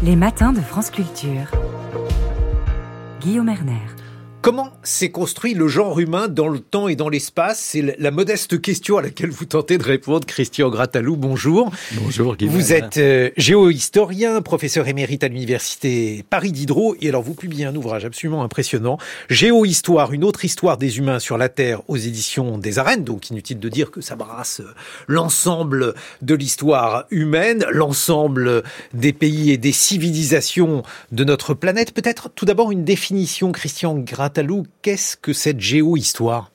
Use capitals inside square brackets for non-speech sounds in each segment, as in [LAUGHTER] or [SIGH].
Les matins de France Culture. Guillaume Erner. Comment s'est construit le genre humain dans le temps et dans l'espace? C'est la modeste question à laquelle vous tentez de répondre, Christian Grattalou. Bonjour. Bonjour, Guillaume. Vous êtes euh, géohistorien, professeur émérite à l'université Paris Diderot, et alors vous publiez un ouvrage absolument impressionnant, Géohistoire, une autre histoire des humains sur la Terre, aux éditions des Arènes. Donc inutile de dire que ça brasse euh, l'ensemble de l'histoire humaine, l'ensemble des pays et des civilisations de notre planète. Peut-être tout d'abord une définition, Christian Grattalou Qu'est-ce que cette géohistoire?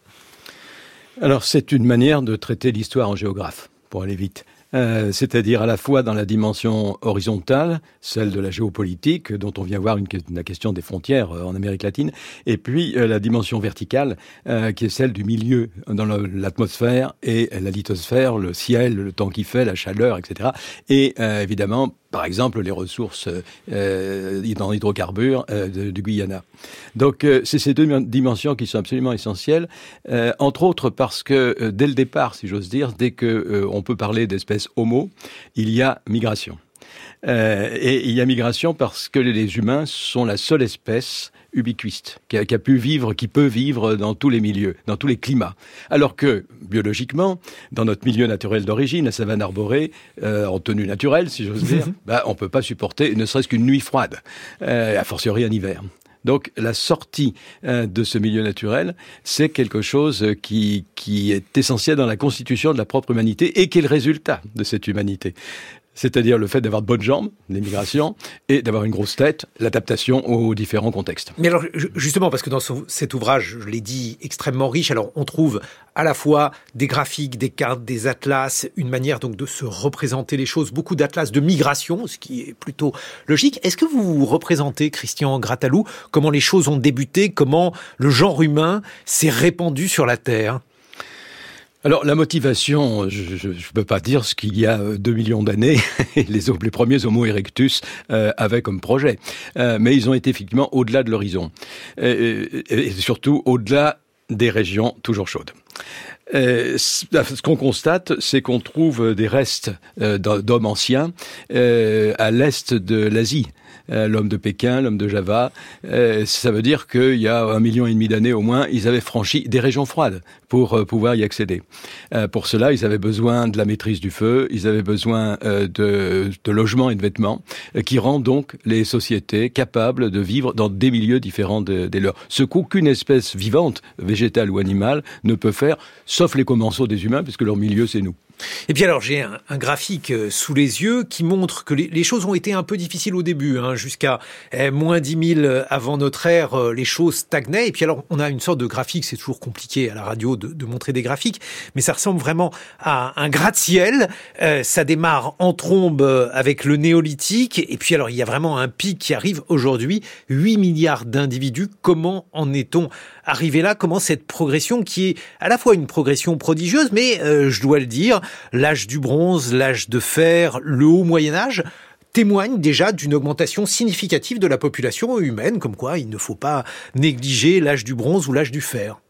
Alors, c'est une manière de traiter l'histoire en géographe, pour aller vite. Euh, c'est-à-dire à la fois dans la dimension horizontale, celle de la géopolitique, dont on vient voir la question des frontières euh, en Amérique latine, et puis euh, la dimension verticale, qui est celle du milieu, dans l'atmosphère et la lithosphère, le ciel, le temps qui fait, la chaleur, etc. Et évidemment, par exemple les ressources euh, en hydrocarbures euh, du Guyana. Donc euh, c'est ces deux dimensions qui sont absolument essentielles, euh, entre autres parce que euh, dès le départ, si j'ose dire, dès que on peut parler d'espèces homo, il y a migration. et il y a migration parce que les humains sont la seule espèce ubiquiste, qui a, qui a, pu vivre, qui peut vivre dans tous les milieux, dans tous les climats. Alors que, biologiquement, dans notre milieu naturel d'origine, la savane arborée, euh, en tenue naturelle, si j'ose dire, [LAUGHS] bah, on peut pas supporter ne serait-ce qu'une nuit froide, euh, a fortiori en hiver. Donc la sortie euh, de ce milieu naturel, c'est quelque chose qui, qui est essentiel dans la constitution de la propre humanité et qui est le résultat de cette humanité c'est-à-dire le fait d'avoir de bonnes jambes, l'immigration, et d'avoir une grosse tête, l'adaptation aux différents contextes. Mais alors, justement, parce que dans cet ouvrage, je l'ai dit, extrêmement riche, alors on trouve à la fois des graphiques, des cartes, des atlas, une manière donc de se représenter les choses, beaucoup d'atlas de migration, ce qui est plutôt logique. Est-ce que vous représentez, Christian Grattalou, comment les choses ont débuté, comment le genre humain s'est répandu sur la Terre? Alors la motivation, je ne peux pas dire ce qu'il y a euh, deux millions d'années, [LAUGHS] les, premiers Homo erectus euh, avaient comme projet, euh, mais ils ont été effectivement au-delà de l'horizon, et, surtout au-delà des régions toujours chaudes. Ce qu'on constate, c'est qu'on trouve des restes d'hommes anciens à l'est de l'Asie. Euh, l'homme de Pékin, l'homme de Java. Euh, ça veut dire qu'il y a un million et demi d'années au moins, ils avaient franchi des régions froides pour euh, pouvoir y accéder. pour cela, ils avaient besoin de la maîtrise du feu, ils avaient besoin de, logements et de vêtements, qui rendent donc les sociétés capables de vivre dans des milieux différents des de leurs. Ce qu'aucune espèce vivante, végétale ou animale, ne peut faire, sauf les commensaux des humains, puisque leur milieu, c'est nous. Et puis alors j'ai un, graphique euh, sous les yeux qui montre que les, choses ont été un peu difficiles au début, hein, jusqu'à eh, moins 10 000 avant notre ère, euh, les choses stagnaient. Et puis alors on a une sorte de graphique, c'est toujours compliqué à la radio de, montrer des graphiques, mais ça ressemble vraiment à un gratte-ciel. Euh, ça démarre en trombe avec le néolithique, et puis alors il y a vraiment un pic qui arrive aujourd'hui, 8 milliards d'individus. Comment en est-on arrivé là Comment cette progression qui est à la fois une progression prodigieuse, mais euh, je dois le dire, l'âge du bronze, l'âge de fer, le haut Moyen Âge témoignent déjà d'une augmentation significative de la population humaine, comme quoi il ne faut pas négliger l'âge du bronze ou l'âge du fer.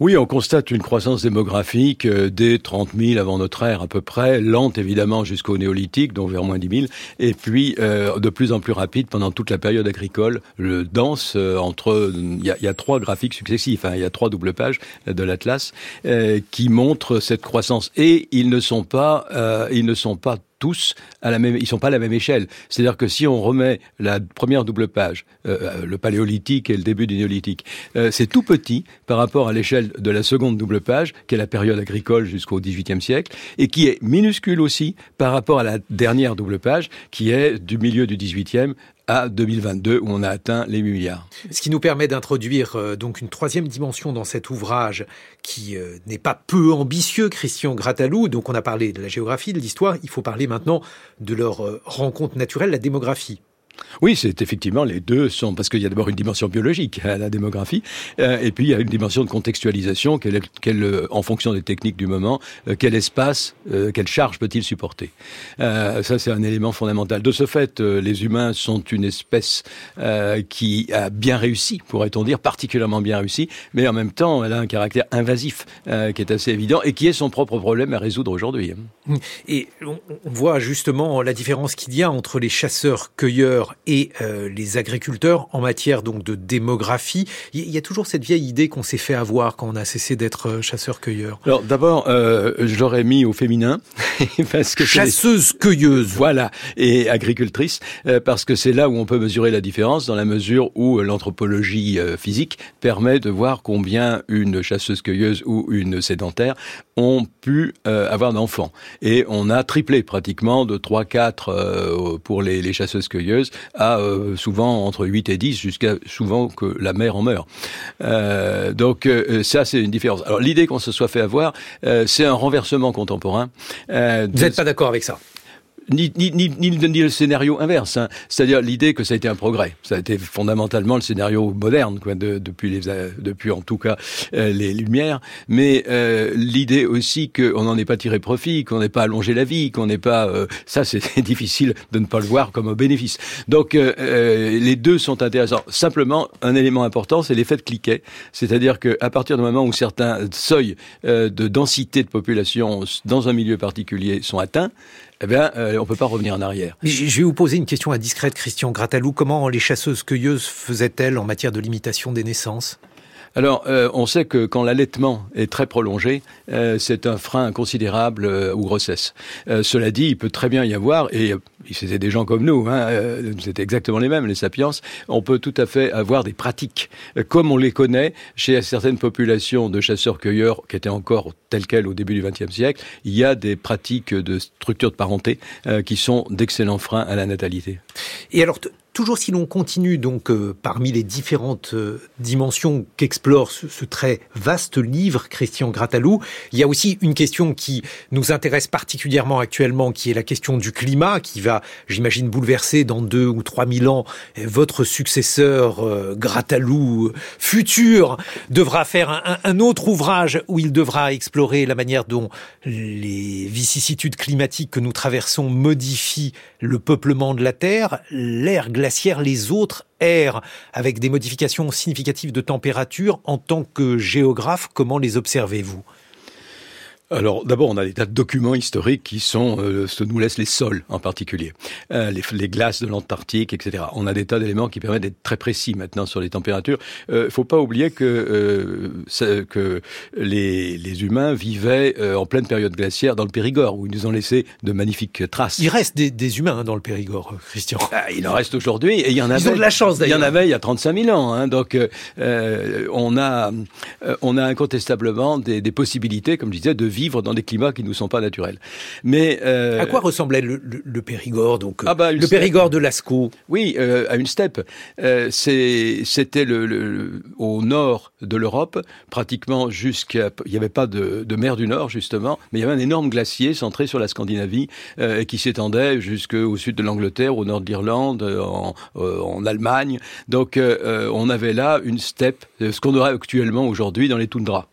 Oui, on constate une croissance démographique euh, dès 30 000 avant notre ère à peu près, lente évidemment jusqu'au néolithique, donc vers moins 10 000, et puis euh, de plus en plus rapide pendant toute la période agricole, le dense euh, entre... Il y, a, trois graphiques successifs, hein, il y a trois doubles pages de l'Atlas euh, qui montrent cette croissance, et ils ne sont pas, euh, ils ne sont pas tous à la même, ils sont pas à la même échelle. C'est-à-dire que si on remet la première double page, euh, le paléolithique et le début du néolithique, euh, c'est tout petit par rapport à l'échelle de la seconde double page, qui est la période agricole jusqu'au XVIIIe siècle, et qui est minuscule aussi par rapport à la dernière double page, qui est du milieu du XVIIIe à 2022 où on a atteint les 8 milliards. Ce qui nous permet d'introduire euh, donc une troisième dimension dans cet ouvrage qui euh, n'est pas peu ambitieux, Christian Grattalou. Donc on a parlé de la géographie, de l'histoire, il faut parler maintenant de leur euh, rencontre naturelle, la démographie. Oui, c'est effectivement les deux sont parce qu'il y a d'abord une dimension biologique à la démographie, euh, et puis il y a une dimension de contextualisation. Quelle, euh, en fonction des techniques du moment, euh, quel espace, quelle charge peut-il supporter Ça, c'est un élément fondamental. De ce fait, les humains sont une espèce qui a bien réussi, pourrait-on dire, particulièrement bien réussi, mais en même temps, elle a un caractère invasif qui est assez évident et qui est son propre problème à résoudre aujourd'hui. Et on voit justement la différence qu'il y a entre les chasseurs-cueilleurs et euh, les agriculteurs en matière donc de démographie. Il y a toujours cette vieille idée qu'on s'est fait avoir quand on a cessé d'être euh, chasseur-cueilleur. Alors d'abord, euh, je l'aurais mis au féminin [LAUGHS] parce que chasseuse-cueilleuse. Voilà et agricultrice euh, parce que c'est là où on peut mesurer la différence dans la mesure où l'anthropologie physique permet de voir combien une chasseuse-cueilleuse ou une sédentaire ont pu avoir d'enfants et on a triplé pratiquement de 3-4 pour les, les chasseuses-cueilleuses à euh, souvent entre 8 et 10, jusqu'à souvent que la mère en meurt. Euh, donc euh, ça, c'est une différence. Alors l'idée qu'on se soit fait avoir, c'est un renversement contemporain. Vous n'êtes pas d'accord avec ça? Ni, ni, ni, ni, le scénario inverse, hein. c'est-à-dire l'idée que ça a été un progrès. Ça a été fondamentalement le scénario moderne, quoi, de, depuis, les, depuis en tout cas euh, les Lumières, mais euh, l'idée aussi qu'on n'en ait pas tiré profit, qu'on n'ait pas allongé la vie, qu'on n'ait pas... Euh, ça, c'est [LAUGHS] difficile de ne pas le voir comme un bénéfice. Donc les deux sont intéressants. Simplement, un élément important, c'est l'effet de cliquet, c'est-à-dire qu'à partir du moment où certains seuils de densité de population dans un milieu particulier sont atteints, eh bien, euh, on peut pas revenir en arrière. Je vais vous poser une question indiscrète, Christian Gratalou. Comment les chasseuses-cueilleuses faisaient-elles en matière de limitation des naissances? Alors, euh, on sait que quand l'allaitement est très prolongé, euh, c'est un frein considérable euh, aux grossesses. cela dit, il peut très bien y avoir, et c'était des gens comme nous, hein, c'était exactement les mêmes, les sapiens, on peut tout à fait avoir des pratiques, comme on les connaît chez certaines populations de chasseurs-cueilleurs qui étaient encore telles quelles au début du XXe siècle, il y a des pratiques de structure de parenté qui sont d'excellents freins à la natalité. Et alors, Toujours si l'on continue donc euh, parmi les différentes euh, dimensions qu'explore ce, très vaste livre, Christian Gratalou, il y a aussi une question qui nous intéresse particulièrement actuellement, qui est la question du climat, qui va, j'imagine, bouleverser dans deux ou trois mille ans euh, votre successeur Gratalou futur devra faire un, autre ouvrage où il devra explorer la manière dont les vicissitudes climatiques que nous traversons modifient le peuplement de la Terre, l'air les autres airs avec des modifications significatives de température. En tant que géographe, comment les observez-vous? Alors d'abord, on a des tas de documents historiques qui sont euh, ce nous laissent les sols en particulier, euh, les, les, glaces de l'Antarctique, etc. On a des tas d'éléments qui permettent d'être très précis maintenant sur les températures. Il euh, faut pas oublier que euh, que les, les, humains vivaient euh, en pleine période glaciaire dans le Périgord où ils nous ont laissé de magnifiques traces. Il reste des, des humains hein, dans le Périgord, Christian. Ah, il en reste aujourd'hui et il y en avait. Ils ont de la chance d'ailleurs. Il y en avait il y a 35 000 ans. Hein, donc on a on a incontestablement des, des possibilités, comme je disais, de vivre dans des climats qui ne nous sont pas naturels. Mais euh, à quoi ressemblait le, le, Périgord donc ah bah, le Périgord de Lascaux? Oui, euh, à une steppe. Euh, C'était le, le, au nord de l'Europe, pratiquement jusqu'à. Il n'y avait pas de, de, mer du Nord justement, mais il y avait un énorme glacier centré sur la Scandinavie euh, qui s'étendait jusqu'au sud de l'Angleterre, au nord de l'Irlande, en, euh, en, Allemagne. Donc euh, on avait là une steppe, ce qu'on aurait actuellement aujourd'hui dans les toundras.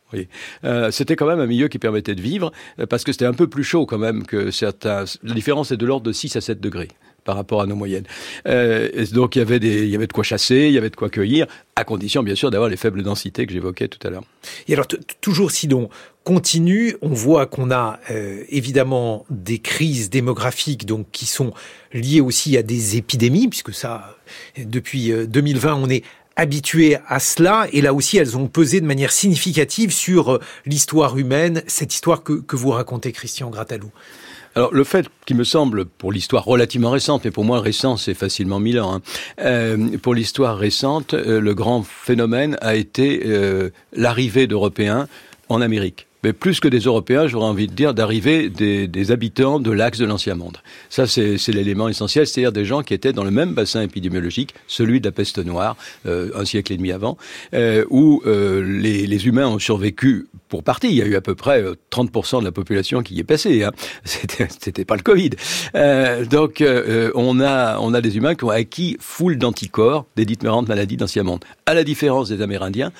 Euh, c'était quand même un milieu qui permettait de vivre, euh, parce que c'était un peu plus chaud quand même que certains. La différence est de l'ordre de 6 à 7 degrés par rapport à nos moyennes. Euh, donc il y avait il y avait de quoi chasser, il y avait de quoi cueillir, à condition bien sûr d'avoir les faibles densités que j'évoquais tout à l'heure. Et alors toujours si l'on continue, on voit qu'on a évidemment des crises démographiques donc qui sont liées aussi à des épidémies, puisque ça depuis 2020 on est habituées à cela, et là aussi elles ont pesé de manière significative sur euh, l'histoire humaine, cette histoire que, vous racontez, Christian Gratalou. Alors le fait qui me semble, pour l'histoire relativement récente, mais pour moi récent c'est facilement mille ans, hein, euh, pour l'histoire récente, euh, le grand phénomène a été l'arrivée d'Européens en Amérique mais plus que des Européens, j'aurais envie de dire, d'arriver des, habitants de l'axe de l'Ancien Monde. Ça, c'est l'élément essentiel, c'est-à-dire des gens qui étaient dans le même bassin épidémiologique, celui de la peste noire, euh, un siècle et demi avant, euh, où euh, les, les, humains ont survécu pour partie. Il y a eu à peu près 30% de la population qui y est passée. Hein. [LAUGHS] C'était pas le Covid. donc, on, a, on a des humains qui ont acquis foule d'anticorps des différentes maladies d'Ancien Monde. À la différence des Amérindiens,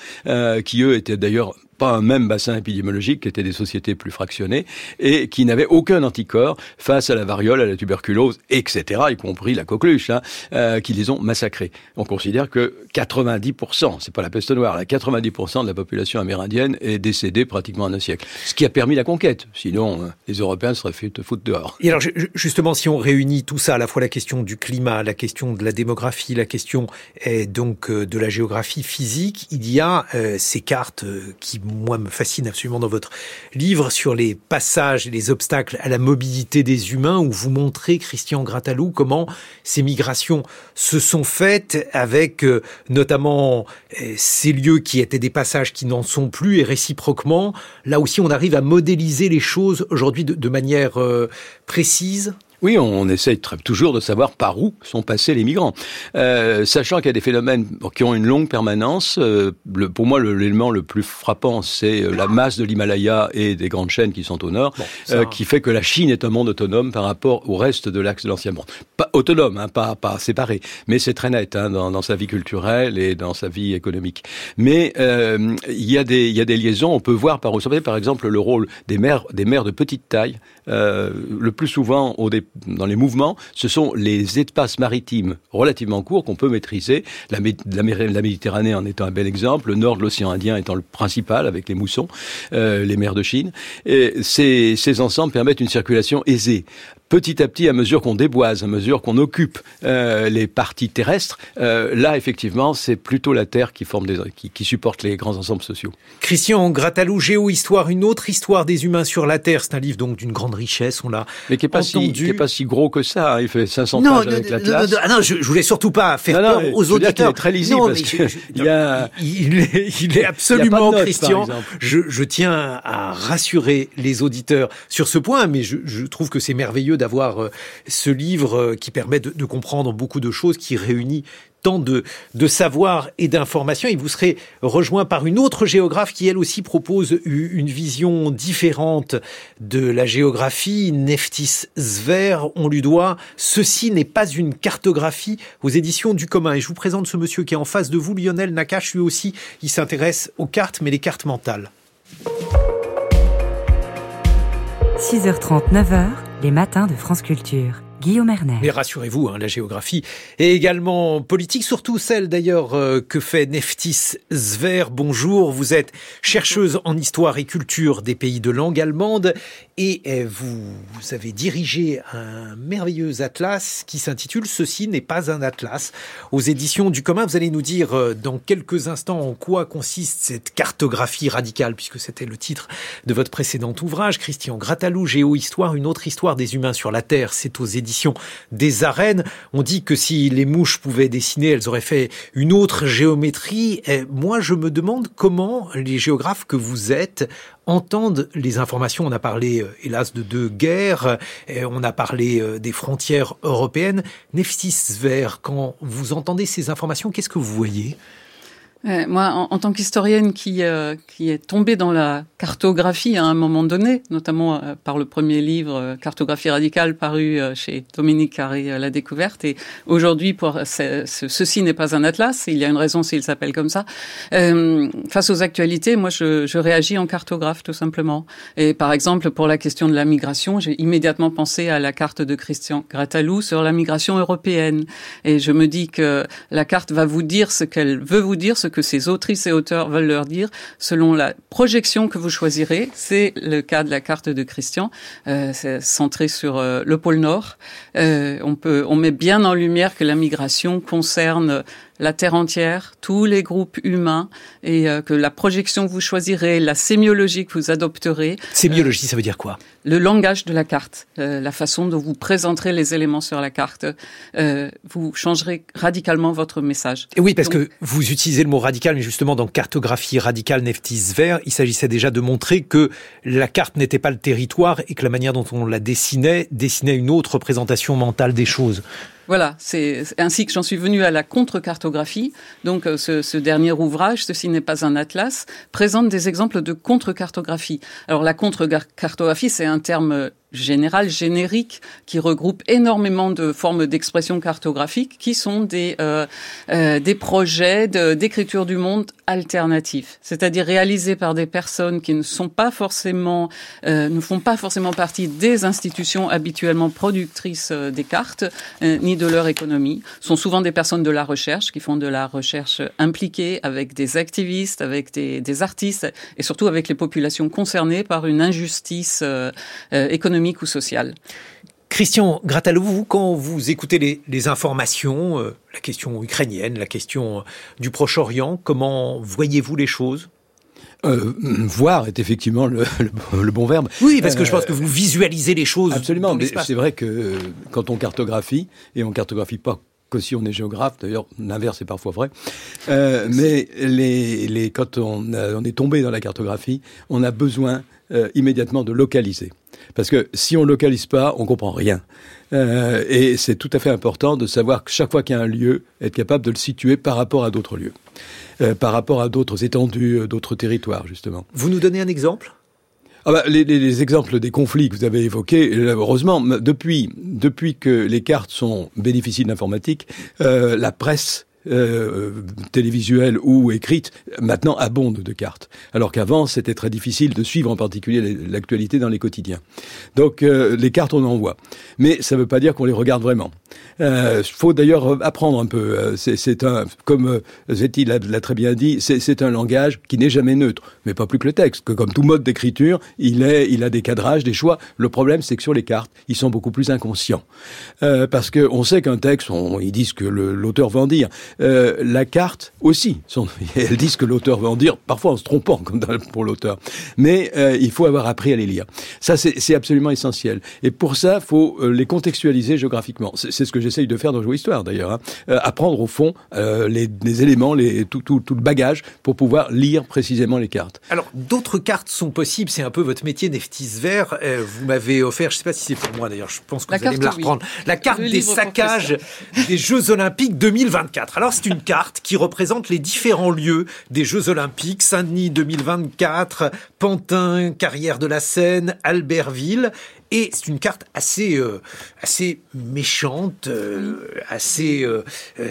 qui eux étaient d'ailleurs pas un même bassin épidémiologique, qui étaient des sociétés plus fractionnées, et qui n'avaient aucun anticorps face à la variole, à la tuberculose, etc., y compris la coqueluche, hein, euh, qui les ont massacrés. On considère que 90%, c'est pas la peste noire, là, 90% de la population amérindienne est décédée pratiquement en un siècle. Ce qui a permis la conquête. Sinon, euh, les Européens seraient fait foutre dehors. Et alors, justement, si on réunit tout ça, à la fois la question du climat, la question de la démographie, la question est donc euh, de la géographie physique, il y a ces cartes qui moi, me fascine absolument dans votre livre sur les passages et les obstacles à la mobilité des humains, où vous montrez, Christian Gratalou, comment ces migrations se sont faites avec euh, notamment euh, ces lieux qui étaient des passages qui n'en sont plus et réciproquement. Là aussi, on arrive à modéliser les choses aujourd'hui de, manière euh, précise. Oui, on essaye toujours de savoir par où sont passés les migrants. Euh, sachant qu'il y a des phénomènes qui ont une longue permanence, euh, le, pour moi, l'élément le, plus frappant, c'est euh, la masse de l'Himalaya et des grandes chaînes qui sont au nord, euh, qui fait que la Chine est un monde autonome par rapport au reste de l'axe de l'ancien monde. Pas autonome, hein, pas, pas séparé, mais c'est très net hein, dans, dans, sa vie culturelle et dans sa vie économique. Mais il y, a des, y a des liaisons, on peut voir par, par exemple le rôle des mers, des mers de petite taille, le plus souvent au départ dans les mouvements, ce sont les espaces maritimes relativement courts qu'on peut maîtriser. La, la, Méditerranée en étant un bel exemple, le nord de l'océan Indien étant le principal avec les moussons, euh, les mers de Chine. Et ces, ces ensembles permettent une circulation aisée petit à petit, à mesure qu'on déboise, à mesure qu'on occupe euh, les parties terrestres, euh, là, effectivement, c'est plutôt la Terre qui, forme des, qui, qui, supporte les grands ensembles sociaux. Christian Gratalou, Géo-Histoire, une autre histoire des humains sur la Terre. C'est un livre donc d'une grande richesse, on l'a Mais qui n'est pas, si, pas gros que ça. Hein. Il fait 500 pages avec l'Atlas. Non, non, je, je voulais surtout pas faire non, peur aux auditeurs. Il est très lisible non, parce il, y a... il, est, il est absolument, notes, Christian. Je, tiens à rassurer les auditeurs sur ce point, mais je trouve que c'est merveilleux d'avoir euh, ce livre euh, qui permet de, comprendre beaucoup de choses, qui réunit tant de, de savoir et d'informations. Et vous serez rejoint par une autre géographe qui, elle aussi, propose une vision différente de la géographie, Neftis Zver. On lui doit Ceci n'est pas une cartographie aux éditions du commun. Et je vous présente ce monsieur qui est en face de vous, Lionel Nakache. Lui aussi, il s'intéresse aux cartes, mais les cartes mentales. 6h30, 9h, les matins de France Culture. Guillaume Erner. Mais rassurez-vous, hein, la géographie est également politique, surtout celle d'ailleurs euh, que fait Neftis Zver. Bonjour, vous êtes chercheuse en histoire et culture des pays de langue allemande et euh, vous, vous avez dirigé un merveilleux atlas qui s'intitule Ceci n'est pas un atlas aux éditions du commun. Vous allez nous dire euh, dans quelques instants en quoi consiste cette cartographie radicale, puisque c'était le titre de votre précédent ouvrage, Christian Gratalou, Géo-Histoire, une autre histoire des humains sur la Terre. C'est aux éditions des arènes. On dit que si les mouches pouvaient dessiner, elles auraient fait une autre géométrie. Et moi, je me demande comment les géographes que vous êtes entendent les informations. On a parlé, euh, hélas, de deux guerres, on a parlé euh, des frontières européennes. Neftis Ver, quand vous entendez ces informations, qu'est-ce que vous voyez? Moi, en, tant qu'historienne qui, euh, qui est tombée dans la cartographie à un moment donné, notamment euh, par le premier livre euh, Cartographie radicale paru chez Dominique Carré La Découverte, et aujourd'hui, pour ceci n'est pas un atlas, il y a une raison s'il s'appelle comme ça. face aux actualités, moi, je, je, réagis en cartographe tout simplement. Et par exemple, pour la question de la migration, j'ai immédiatement pensé à la carte de Christian Gratalou sur la migration européenne, et je me dis que la carte va vous dire ce qu'elle veut vous dire, ce ces autrices et auteurs veulent leur dire selon la projection que vous choisirez. C'est le cas de la carte de Christian, euh, sur euh, le pôle Nord. Euh, on peut, on met bien en lumière que la migration concerne la Terre entière, tous les groupes humains, et que la projection que vous choisirez, la sémiologie que vous adopterez. Sémiologie, ça veut dire quoi? Le langage de la carte, la façon dont vous présenterez les éléments sur la carte, vous changerez radicalement votre message. Et oui, parce que vous utilisez le mot radical, mais justement dans cartographie radicale Neftis vert, il s'agissait déjà de montrer que la carte n'était pas le territoire et que la manière dont on la dessinait dessinait une autre représentation mentale des choses. Voilà, c'est ainsi que j'en suis venu à la contre-cartographie. Donc euh, ce, ce, dernier ouvrage, ceci n'est pas un atlas, présente des exemples de contre-cartographie. Alors la contre-cartographie, c'est un terme général, générique, qui regroupe énormément de formes d'expression cartographique qui sont des, euh, euh, des projets d'écriture du monde alternatifs, c'est-à-dire réalisés par des personnes qui ne sont pas forcément, euh, ne font pas forcément partie des institutions habituellement productrices euh, des cartes, euh, ni de leur économie. Sont souvent des personnes de la recherche qui font de la recherche impliquée avec des activistes, avec des, des artistes et surtout avec les populations concernées par une injustice économique ou sociale. Christian Gratalo, vous, quand vous écoutez les, les informations, euh, la question ukrainienne, la question du Proche-Orient, comment voyez-vous les choses? Euh, voir est effectivement le, le, le, bon verbe. Oui, parce que je pense que vous visualisez les choses. Absolument, mais c'est vrai que quand on cartographie, et on cartographie pas que si on est géographe, d'ailleurs l'inverse est parfois vrai, euh, mais les, les, quand on, a, on, est tombé dans la cartographie, on a besoin euh, immédiatement de localiser. Parce que si on localise pas, on comprend rien. Euh, et c'est tout à fait important de savoir que chaque fois qu'il y a un lieu, être capable de le situer par rapport à d'autres lieux, euh, par rapport à d'autres étendues, euh, d'autres territoires, justement. Vous nous donnez un exemple? Ah bah, les, les, les, exemples des conflits que vous avez évoqués, heureusement, depuis, depuis que les cartes sont bénéficient de l'informatique, euh, la presse euh, télévisuelle ou écrite, maintenant abonde de cartes. Alors qu'avant, c'était très difficile de suivre en particulier l'actualité dans les quotidiens. Donc euh, les cartes, on en voit. Mais ça ne veut pas dire qu'on les regarde vraiment. Il euh, faut d'ailleurs apprendre un peu. Euh, c'est un, comme euh, Zeti l'a très bien dit, c'est un langage qui n'est jamais neutre, mais pas plus que le texte. Que comme tout mode d'écriture, il il a des cadrages, des choix. Le problème, c'est que sur les cartes, ils sont beaucoup plus inconscients, euh, parce que on sait qu'un texte, on, ils disent que l'auteur veut en dire. Euh, la carte aussi, [LAUGHS] elles disent que l'auteur veut en dire, parfois en se trompant, comme pour l'auteur. Mais euh, il faut avoir appris à les lire. Ça, c'est absolument essentiel. Et pour ça, faut les contextualiser géographiquement. C'est ce que j'essaye de faire dans Jouer Histoire d'ailleurs, hein. euh, apprendre au fond euh, les, les, éléments, les, tout, tout, tout, le bagage pour pouvoir lire précisément les cartes. Alors d'autres cartes sont possibles, c'est un peu votre métier Neftis Vert. Euh, vous m'avez offert, je ne sais pas si c'est pour moi d'ailleurs, je pense que la vous allez me la reprendre, oui. la carte Le des saccages des Jeux Olympiques 2024. Alors c'est une carte qui représente les différents lieux des Jeux Olympiques, Saint-Denis 2024, Pantin, Carrière de la Seine, Albertville. Et c'est une carte assez, euh, assez méchante, euh, assez euh,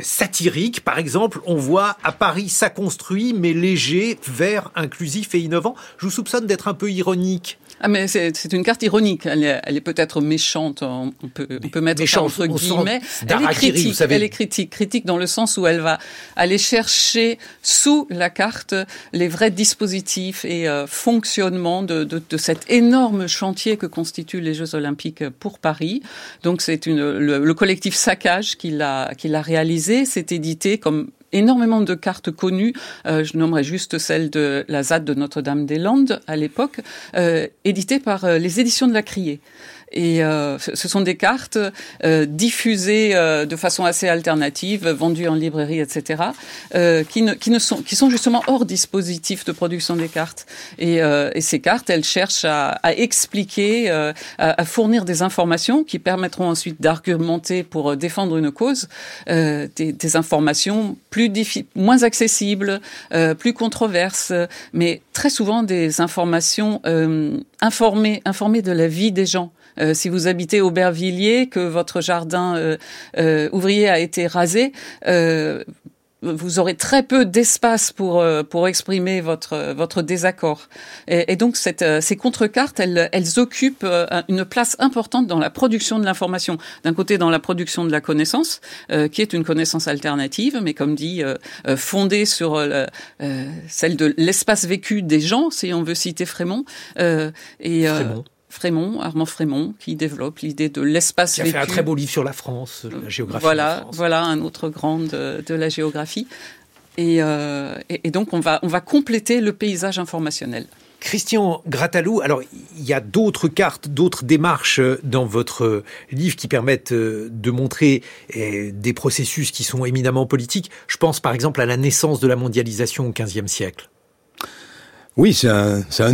satirique. Par exemple, on voit à Paris ça construit, mais léger, vert, inclusif et innovant. Je vous soupçonne d'être un peu ironique. Ah mais c'est une carte ironique. Elle est, elle est peut-être méchante. On peut, on peut mettre méchante, entre guillemets. Elle est critique. Vous savez. Elle est critique. Critique dans le sens où elle va aller chercher sous la carte les vrais dispositifs et euh, fonctionnements de, de, de, cet énorme chantier que constituent les Jeux Olympiques pour Paris. Donc c'est le, le, collectif Saccage qui l'a réalisé. C'est édité comme énormément de cartes connues. Euh, je nommerai juste celle de la ZAD de Notre-Dame-des-Landes à l'époque, euh, éditée par euh, les éditions de la Criée. Et euh, ce sont des cartes euh, diffusées euh, de façon assez alternative, vendues en librairie, etc., euh, qui, ne, qui, ne sont, qui sont justement hors dispositif de production des cartes. Et, euh, et ces cartes, elles cherchent à, à expliquer, à, à, fournir des informations qui permettront ensuite d'argumenter pour défendre une cause, des, des, informations plus moins accessibles, plus controverses, mais très souvent des informations informées, informées de la vie des gens. Euh, si vous habitez Aubervilliers, que votre jardin euh, euh, ouvrier a été rasé, euh, vous aurez très peu d'espace pour pour exprimer votre votre désaccord. Et, donc cette, ces contrecartes, elles, elles occupent une place importante dans la production de l'information. D'un côté, dans la production de la connaissance, euh, qui est une connaissance alternative, mais comme dit, euh, fondée sur euh, celle de l'espace vécu des gens, si on veut citer Frémont. et Frémont Frémont, Armand Frémont, qui développe l'idée de l'espace vécu. A fait un très beau livre sur la France, la géographie voilà, de la France. Voilà, un autre grand de, de la géographie. Et, euh, et, et, donc, on va, on va compléter le paysage informationnel. Christian Grattalou, alors il y a d'autres cartes, d'autres démarches dans votre livre qui permettent de montrer des processus qui sont éminemment politiques. Je pense par exemple à la naissance de la mondialisation au XVe siècle. Oui, c'est un, c'est un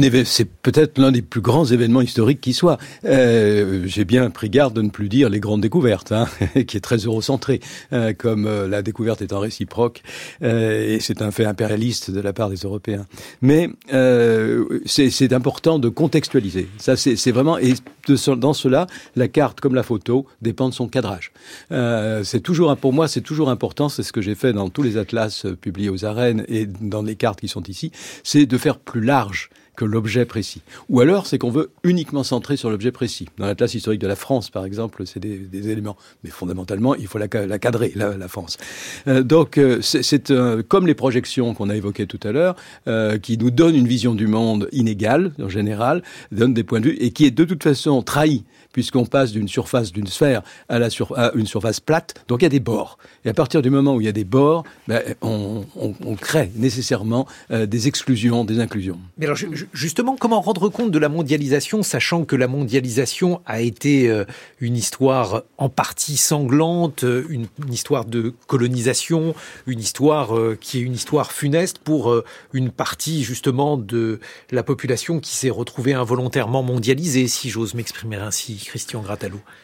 peut-être l'un des plus grands événements historiques qui soit. Euh, j'ai bien pris garde de ne plus dire les grandes découvertes, hein, [LAUGHS] qui est très eurocentré, euh, comme euh, la découverte étant réciproque, euh, et c'est un fait impérialiste de la part des Européens. Mais euh, c'est important de contextualiser. Ça, c'est vraiment et dans cela, la carte comme la photo dépend de son cadrage. C'est toujours pour moi, c'est toujours important. C'est ce que j'ai fait dans tous les atlas publiés aux arènes et dans les cartes qui sont ici, c'est de faire large que l'objet précis. Ou alors, c'est qu'on veut uniquement centrer sur l'objet précis. Dans l'Atlas historique de la France, par exemple, c'est des, éléments. Mais fondamentalement, il faut la, cadrer, la, France. Euh, donc, euh, c'est euh, comme les projections qu'on a évoquées tout à l'heure, qui nous donnent une vision du monde inégale, en général, donnent des points de vue, et qui est de toute façon trahi puisqu'on passe d'une surface d'une sphère à, une surface plate. Donc il y a des bords. Et à partir du moment où il y a des bords, ben, on, crée nécessairement euh, des exclusions, des inclusions. Mais alors justement, comment rendre compte de la mondialisation, sachant que la mondialisation a été euh, une histoire en partie sanglante, une, une histoire de colonisation, une histoire euh, qui est une histoire funeste pour euh, une partie justement de la population qui s'est retrouvée involontairement mondialisée, si j'ose m'exprimer ainsi. Christian.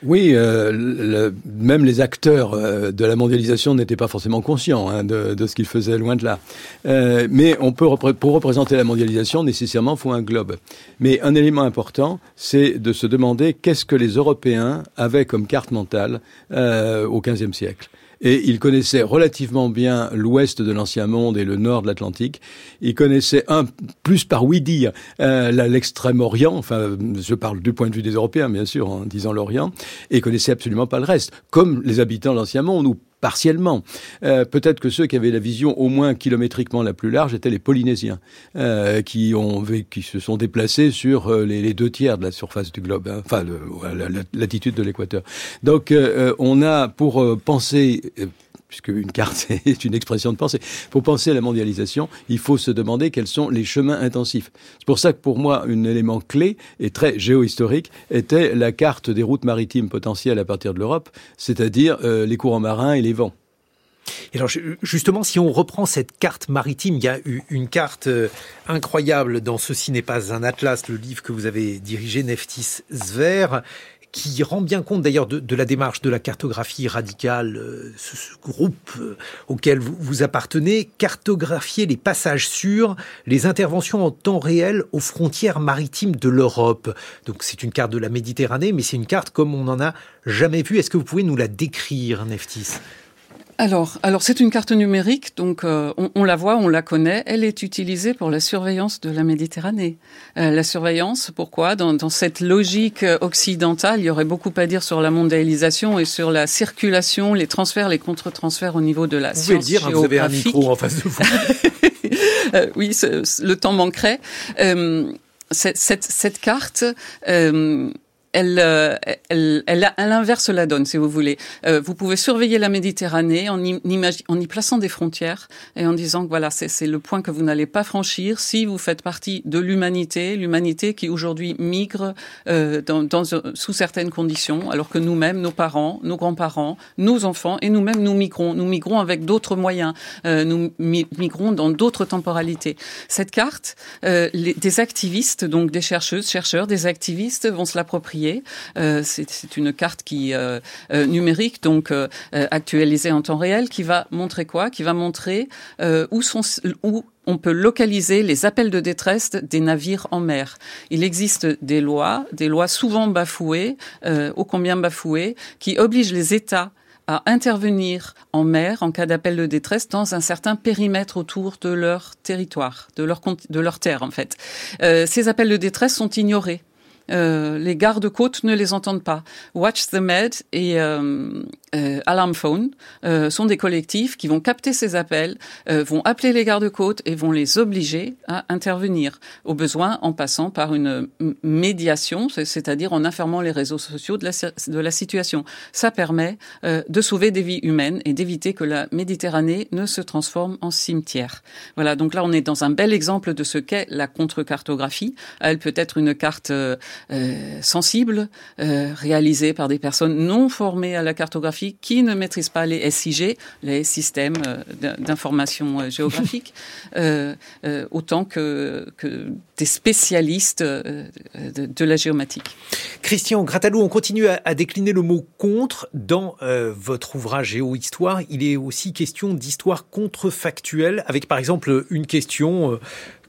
Oui, euh, même les acteurs euh, de la mondialisation n'étaient pas forcément conscients hein, de, ce qu'ils faisaient, loin de là. Euh, mais on peut, pour représenter la mondialisation, nécessairement, faut un globe. Mais un élément important, c'est de se demander qu'est-ce que les Européens avaient comme carte mentale au XVe siècle et il connaissait relativement bien l'ouest de l'ancien monde et le nord de l'Atlantique. Il connaissait un plus par oui dire euh, l'extrême-orient, enfin je parle du point de vue des Européens bien sûr en disant l'Orient, et il connaissait absolument pas le reste, comme les habitants de l'ancien monde ou partiellement. Euh, Peut-être que ceux qui avaient la vision au moins kilométriquement la plus large étaient les Polynésiens, euh, qui ont qui se sont déplacés sur euh, les, deux tiers de la surface du globe, hein, enfin le, la, la, latitude de l'équateur. Donc euh, on a pour euh, penser puisque une carte [LAUGHS] est une expression de pensée. Pour penser à la mondialisation, il faut se demander quels sont les chemins intensifs. C'est pour ça que pour moi, un élément clé et très géohistorique était la carte des routes maritimes potentielles à partir de l'Europe, c'est-à-dire euh, les courants marins et les vents. Et alors justement, si on reprend cette carte maritime, il y a eu une carte incroyable dans Ceci n'est pas un atlas, le livre que vous avez dirigé, Neftis Zver, qui rend bien compte d'ailleurs de, la démarche de la cartographie radicale, euh, ce, groupe euh, auquel vous, vous, appartenez, cartographier les passages sûrs, les interventions en temps réel aux frontières maritimes de l'Europe. Donc c'est une carte de la Méditerranée, mais c'est une carte comme on n'en a jamais vu. Est-ce que vous pouvez nous la décrire, Neftis? Alors, alors c'est une carte numérique, donc euh, on, on, la voit, on la connaît. Elle est utilisée pour la surveillance de la Méditerranée. Euh, la surveillance, pourquoi? Dans, dans, cette logique occidentale, il y aurait beaucoup à dire sur la mondialisation et sur la circulation, les transferts, les contre-transferts au niveau de la vous science pouvez le dire, hein, vous avez un micro en face de vous. [LAUGHS] euh, oui, ce, le temps manquerait. Euh, cette, cette, cette, carte elle, elle, elle, elle, inverse la donne, si vous voulez. Euh, vous pouvez surveiller la Méditerranée en y, en y plaçant des frontières et en disant que voilà, c'est le point que vous n'allez pas franchir si vous faites partie de l'humanité, l'humanité qui aujourd'hui migre euh, dans, dans, sous certaines conditions, alors que nous-mêmes, nos parents, nos grands-parents, nos enfants et nous-mêmes, nous migrons. Nous migrons avec d'autres moyens. Euh, nous migrons dans d'autres temporalités. Cette carte, euh, les, des activistes, donc des chercheuses, chercheurs, des activistes vont se l'approprier euh, c'est une carte qui euh, euh, numérique, donc actualisée en temps réel, qui va montrer quoi? Qui va montrer où on peut localiser les appels de détresse des navires en mer. Il existe des lois, des lois souvent bafouées, ô combien bafouées, qui obligent les États à intervenir en mer en cas d'appel de détresse dans un certain périmètre autour de leur territoire, de leur, de terre en fait. Ces appels de détresse sont ignorés. Euh, les gardes-côtes ne les entendent pas. Watch the Med est, euh, euh, Alarm Phone euh, sont des collectifs qui vont capter ces appels, euh, vont appeler les gardes-côtes et vont les obliger à intervenir, au besoin en passant par une médiation, c'est-à-dire en informant les réseaux sociaux de la, de la situation. Ça permet euh, de sauver des vies humaines et d'éviter que la Méditerranée ne se transforme en cimetière. Voilà, donc là on est dans un bel exemple de ce qu'est la contre-cartographie. Elle peut être une carte euh, sensible, réalisée par des personnes non formées à la cartographie qui ne maîtrisent pas les SIG, les systèmes euh, d'information euh, géographique, [LAUGHS] euh, autant que, des spécialistes de, la géomatique. Christian Gratalou, on continue à, décliner le mot contre dans votre ouvrage Géohistoire. Il est aussi question d'histoire contrefactuelle, avec par exemple une question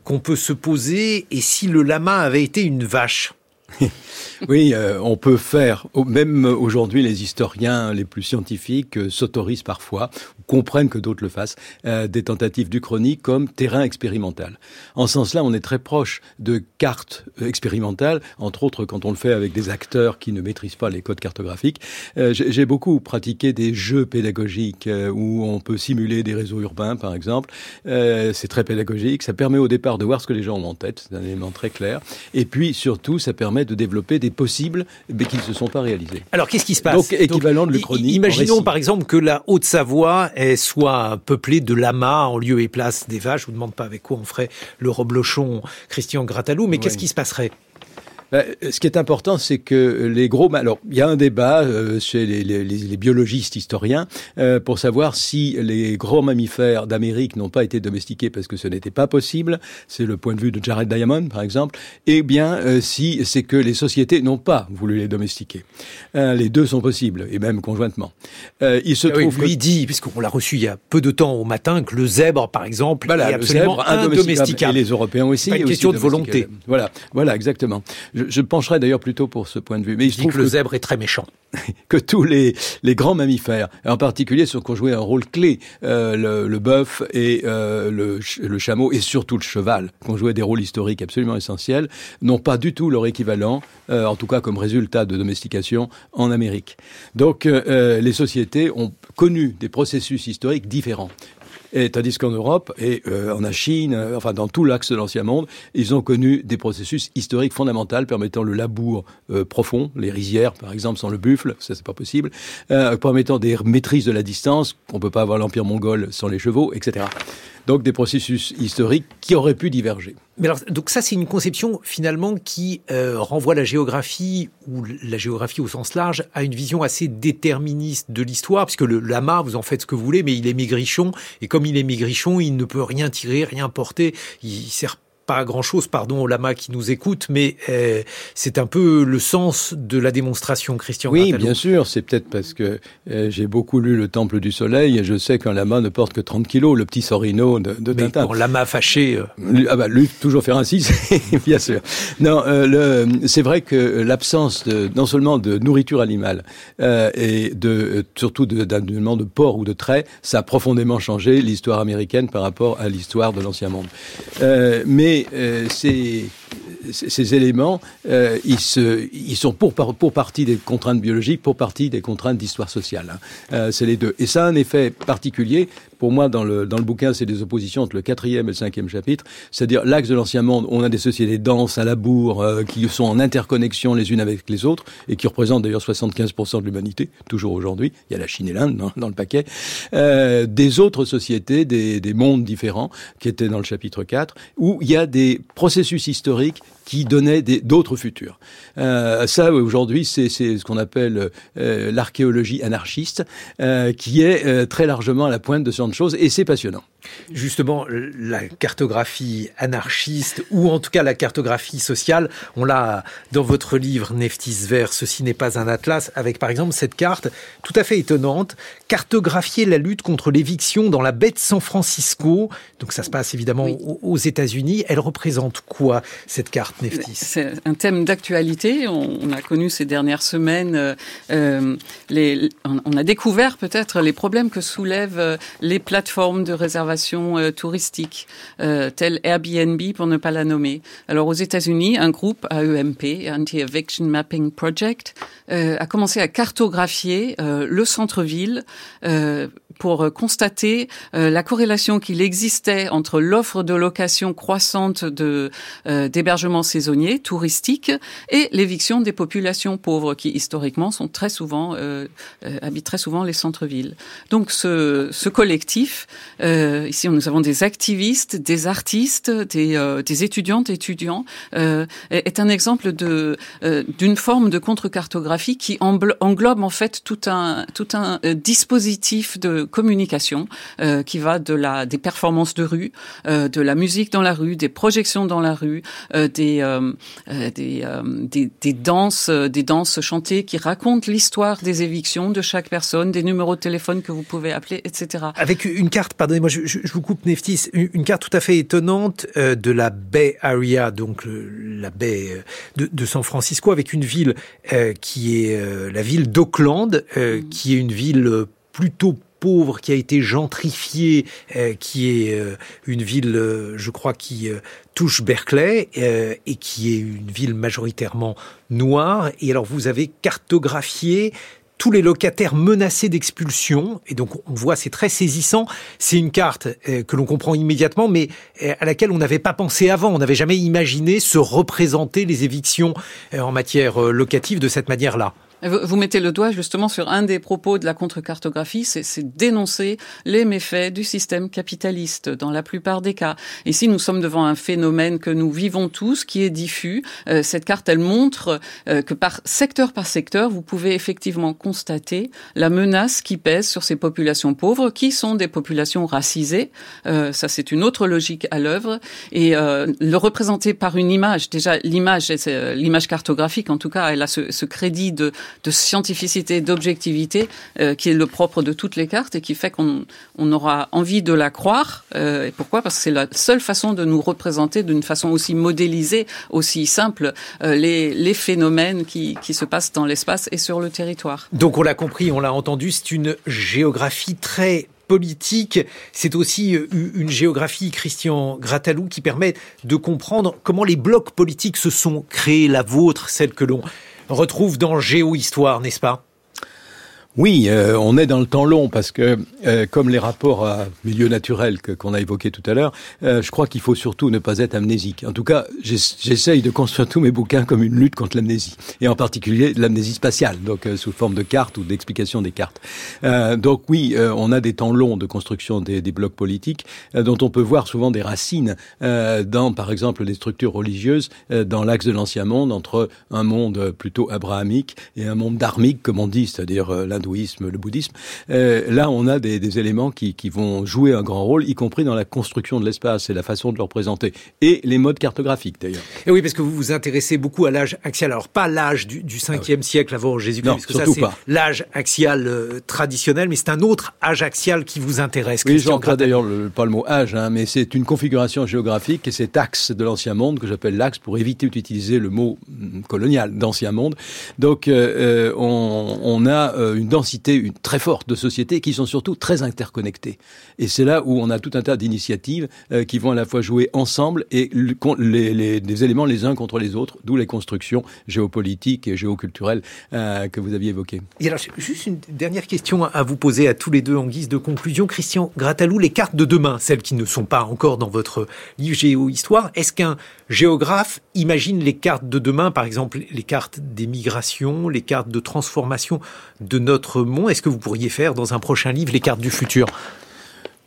qu'on peut se poser, et si le lama avait été une vache? [LAUGHS] oui, euh, on peut faire, même aujourd'hui, les historiens les plus scientifiques euh, s'autorisent parfois, comprennent que d'autres le fassent, euh, des tentatives du chronique comme terrain expérimental. En ce sens-là, on est très proche de cartes expérimentales, entre autres quand on le fait avec des acteurs qui ne maîtrisent pas les codes cartographiques. J'ai beaucoup pratiqué des jeux pédagogiques où on peut simuler des réseaux urbains, par exemple. c'est très pédagogique, ça permet au départ de voir ce que les gens ont en tête, c'est un élément très clair. Et puis surtout, ça permet de développer des possibles, mais qui ne se sont pas réalisés. Alors, qu'est-ce qui se passe Donc, équivalent de l'Uchronie. Imaginons, par exemple, que la Haute-Savoie soit peuplée de lamas en lieu et place des vaches. Je vous demande pas avec quoi on ferait le reblochon Christian Gratalou, mais qu'est-ce qui se passerait? Ce qui est important, c'est que les gros... Alors, il y a un débat euh, chez les, les, les, biologistes historiens euh, pour savoir si les gros mammifères d'Amérique n'ont pas été domestiqués parce que ce n'était pas possible. C'est le point de vue de Jared Diamond, par exemple. Et bien, euh, si c'est que les sociétés n'ont pas voulu les domestiquer. les deux sont possibles, et même conjointement. il se ah trouve lui dit, puisqu'on l'a reçu il y a peu de temps au matin, que le zèbre, par exemple, est absolument indomesticable. Et les Européens aussi. Pas une question de volonté. Voilà, voilà, exactement. Je, je pencherai d'ailleurs plutôt pour ce point de vue. Mais il se trouve que le zèbre est très méchant. [LAUGHS] que tous les, les grands mammifères, en particulier ceux qui ont joué un rôle clé, euh, le, le bœuf et euh, le, le, chameau et surtout le cheval, qui ont joué des rôles historiques absolument essentiels, n'ont pas du tout leur équivalent, euh, en tout cas comme résultat de domestication, en Amérique. Donc les sociétés ont connu des processus historiques différents. Et tandis qu'en Europe et euh, en Chine, euh, enfin dans tout l'axe de l'ancien monde, ils ont connu des processus historiques fondamentaux permettant le labour euh, profond, les rizières par exemple sans le buffle, ça c'est pas possible, euh, permettant des maîtrises de la distance, on peut pas avoir l'empire mongol sans les chevaux, etc. Donc des processus historiques qui auraient pu diverger. Mais alors, donc ça, c'est une conception finalement qui euh, renvoie la géographie ou la géographie au sens large à une vision assez déterministe de l'histoire, puisque le lama, vous en faites ce que vous voulez, mais il est maigrichon et comme il est maigrichon, il ne peut rien tirer, rien porter. Il sert pas grand-chose, pardon au lama qui nous écoute, mais euh, c'est un peu le sens de la démonstration, Christian. Oui, bien sûr, c'est peut-être parce que euh, j'ai beaucoup lu Le Temple du Soleil et je sais qu'un lama ne porte que 30 kilos, le petit Sorino de, de mais Pour lama fâché... Euh... Ah bah, lui, toujours faire un 6, [LAUGHS] bien sûr. Non, euh, c'est vrai que l'absence non seulement de nourriture animale et de, surtout d'aliments de, de porc ou de trait, ça a profondément changé l'histoire américaine par rapport à l'histoire de l'Ancien Monde. mais euh, ces, ces, éléments, euh, ils, se, ils, sont pour, pour partie des contraintes biologiques, pour partie des contraintes d'histoire sociale. Hein. Euh, c'est les deux. Et ça a un effet particulier. Pour moi, dans le, dans le bouquin, c'est des oppositions entre le quatrième et le cinquième chapitre. C'est-à-dire, l'axe de l'ancien monde, on a des sociétés denses, à la bourre, qui sont en interconnexion les unes avec les autres, et qui représentent d'ailleurs 75% de l'humanité, toujours aujourd'hui. Il y a la Chine et l'Inde dans, dans, le paquet. des autres sociétés, des, des mondes différents, qui étaient dans le chapitre 4, où il y a des processus historiques qui donnaient d'autres futurs. Euh, ça, aujourd'hui, c'est ce qu'on appelle euh, l'archéologie anarchiste, euh, qui est euh, très largement à la pointe de ce genre de choses, et c'est passionnant. Justement, la cartographie anarchiste, ou en tout cas la cartographie sociale, on l'a dans votre livre Neftis Vert, Ceci n'est pas un atlas, avec par exemple cette carte tout à fait étonnante, cartographier la lutte contre l'éviction dans la baie de San Francisco. Donc ça se passe évidemment oui. aux États-Unis. Elle représente quoi? Cette carte Neftis C'est un thème d'actualité. On, a connu ces dernières semaines, euh, les, on a découvert peut-être les problèmes que soulèvent euh, les plateformes de réservation euh, touristique, euh, telles Airbnb pour ne pas la nommer. Alors aux États-Unis, un groupe AEMP, Anti-Eviction Mapping Project, euh, a commencé à cartographier euh, le centre-ville euh, pour constater la corrélation qu'il existait entre l'offre de location croissante de d'hébergements saisonniers touristiques et l'éviction des populations pauvres qui historiquement sont très souvent habitent très souvent les centres-villes. Donc ce, ce collectif, ici nous avons des activistes, des artistes, des, des étudiantes, étudiants, est un exemple de d'une forme de contre-cartographie qui englobe en fait tout un tout un euh, dispositif de communication euh, qui va de la des performances de rue, euh, de la musique dans la rue, des projections dans la rue, des, des, des, des danses des danses chantées qui racontent l'histoire des évictions de chaque personne, des numéros de téléphone que vous pouvez appeler, etc. Avec une carte, pardonnez-moi, je, je, vous coupe Neftis, une, carte tout à fait étonnante de la Bay Area, donc la baie de, de, San Francisco, avec une ville qui est euh, la ville d'Auckland, euh, mm. qui est une ville plutôt pauvre, qui a été gentrifiée, euh, qui est une ville, je crois, qui touche Berkeley et qui est une ville majoritairement noire. Et alors vous avez cartographié tous les locataires menacés d'expulsion. Et donc, on voit, c'est très saisissant. C'est une carte euh, que l'on comprend immédiatement, mais euh, à laquelle on n'avait pas pensé avant. On n'avait jamais imaginé se représenter les évictions euh, en matière locative de cette manière-là. Vous mettez le doigt justement sur un des propos de la contre-cartographie, c'est dénoncer les méfaits du système capitaliste dans la plupart des cas. Ici, nous sommes devant un phénomène que nous vivons tous, qui est diffus. Euh, cette carte, elle montre euh, que par secteur par secteur, vous pouvez effectivement constater la menace qui pèse sur ces populations pauvres, qui sont des populations racisées. Euh, ça, c'est une autre logique à l'œuvre. Et le représenter par une image, déjà l'image, l'image cartographique, en tout cas, elle a ce, ce crédit de de scientificité, d'objectivité, euh, qui est le propre de toutes les cartes et qui fait qu'on on aura envie de la croire. Euh, et pourquoi? Parce que c'est la seule façon de nous représenter d'une façon aussi modélisée, aussi simple, euh, les, les phénomènes qui, qui se passent dans l'espace et sur le territoire. Donc on l'a compris, on l'a entendu, c'est une géographie très politique. C'est aussi une géographie, Christian Gratalou, qui permet de comprendre comment les blocs politiques se sont créés, la vôtre, celle que l'on retrouve dans Géohistoire, n'est-ce pas? Oui, euh, on est dans le temps long parce que, euh, comme les rapports à milieu naturel qu'on a évoqués tout à l'heure, euh, je crois qu'il faut surtout ne pas être amnésique. En tout cas, j'essaye de construire tous mes bouquins comme une lutte contre l'amnésie, et en particulier l'amnésie spatiale, donc sous forme de cartes ou d'explication des cartes. donc oui, on a des temps longs de construction des, des blocs politiques, dont on peut voir souvent des racines dans, par exemple, des structures religieuses dans l'axe de l'ancien monde entre un monde plutôt abrahamique et un monde dharmique, comme on dit, c'est-à-dire l'hindouisme le bouddhisme. Euh, là, on a des, des éléments qui, qui, vont jouer un grand rôle, y compris dans la construction de l'espace et la façon de le représenter. Et les modes cartographiques, d'ailleurs. Et oui, parce que vous vous intéressez beaucoup à l'âge axial. Alors, pas l'âge du, du 5e ah siècle avant Jésus-Christ, parce que ça, c'est l'âge axial euh, traditionnel, mais c'est un autre âge axial qui vous intéresse. Oui, j'emploie d'ailleurs pas le mot âge, hein, mais c'est une configuration géographique et cet axe de l'ancien monde que j'appelle l'axe pour éviter d'utiliser le mot mm, colonial d'ancien monde. Donc, euh, euh on, on, a une une, très forte de sociétés qui sont surtout très interconnectées. Et c'est là où on a tout un tas d'initiatives euh, qui vont à la fois jouer ensemble et les, éléments les uns contre les autres, d'où les constructions géopolitiques et géoculturelles euh, que vous aviez évoquées. Et alors, juste une dernière question à vous poser à tous les deux en guise de conclusion. Christian Gratalou, les cartes de demain, celles qui ne sont pas encore dans votre livre Géo-Histoire, est-ce qu'un géographe imagine les cartes de demain, par exemple les cartes des migrations, les cartes de transformation de notre monde. Est-ce que vous pourriez faire dans un prochain livre les cartes du futur?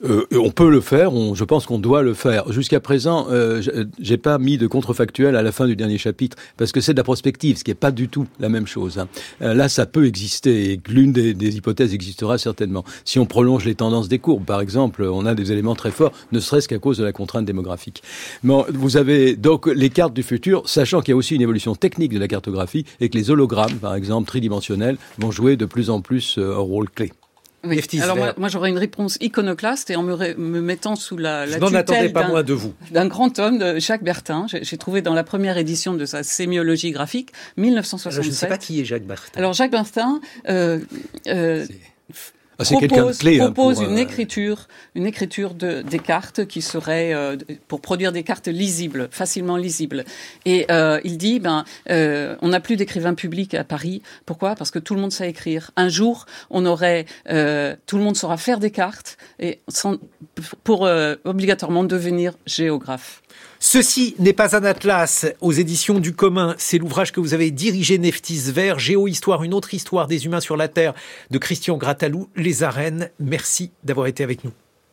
Euh, on peut le faire, on, je pense qu'on doit le faire. Jusqu'à présent, euh, j'ai pas mis de contrefactuel à la fin du dernier chapitre parce que c'est de la prospective, ce qui est pas du tout la même chose. Hein. Euh, là, ça peut exister et l'une des, des, hypothèses existera certainement. Si on prolonge les tendances des courbes, par exemple, on a des éléments très forts, ne serait-ce qu'à cause de la contrainte démographique. Mais vous avez donc les cartes du futur, sachant qu'il y a aussi une évolution technique de la cartographie et que les hologrammes, par exemple, tridimensionnels, vont jouer de plus en plus euh, un rôle clé. Oui. Alors moi, moi j'aurais une réponse iconoclaste et en me, me mettant sous la, la tutelle pas moins de vous d'un grand homme, de Jacques Bertin. J'ai trouvé dans la première édition de sa sémiologie graphique 1967. Alors, je ne sais pas qui est Jacques Bertin. Alors Jacques Bertin. Euh, euh, ah, propose, clé, hein, propose une écriture, une écriture de, des cartes qui serait pour produire des cartes lisibles, facilement lisibles. Et il dit, ben, on n'a plus d'écrivains publics à Paris. Pourquoi? Parce que tout le monde sait écrire. Un jour, on aurait, tout le monde saura faire des cartes et sans, pour obligatoirement devenir géographe. Ceci n'est pas un atlas aux éditions du commun. C'est l'ouvrage que vous avez dirigé, Neftis Vert, Géohistoire, une autre histoire des humains sur la Terre de Christian Gratalou, Les Arènes. Merci d'avoir été avec nous.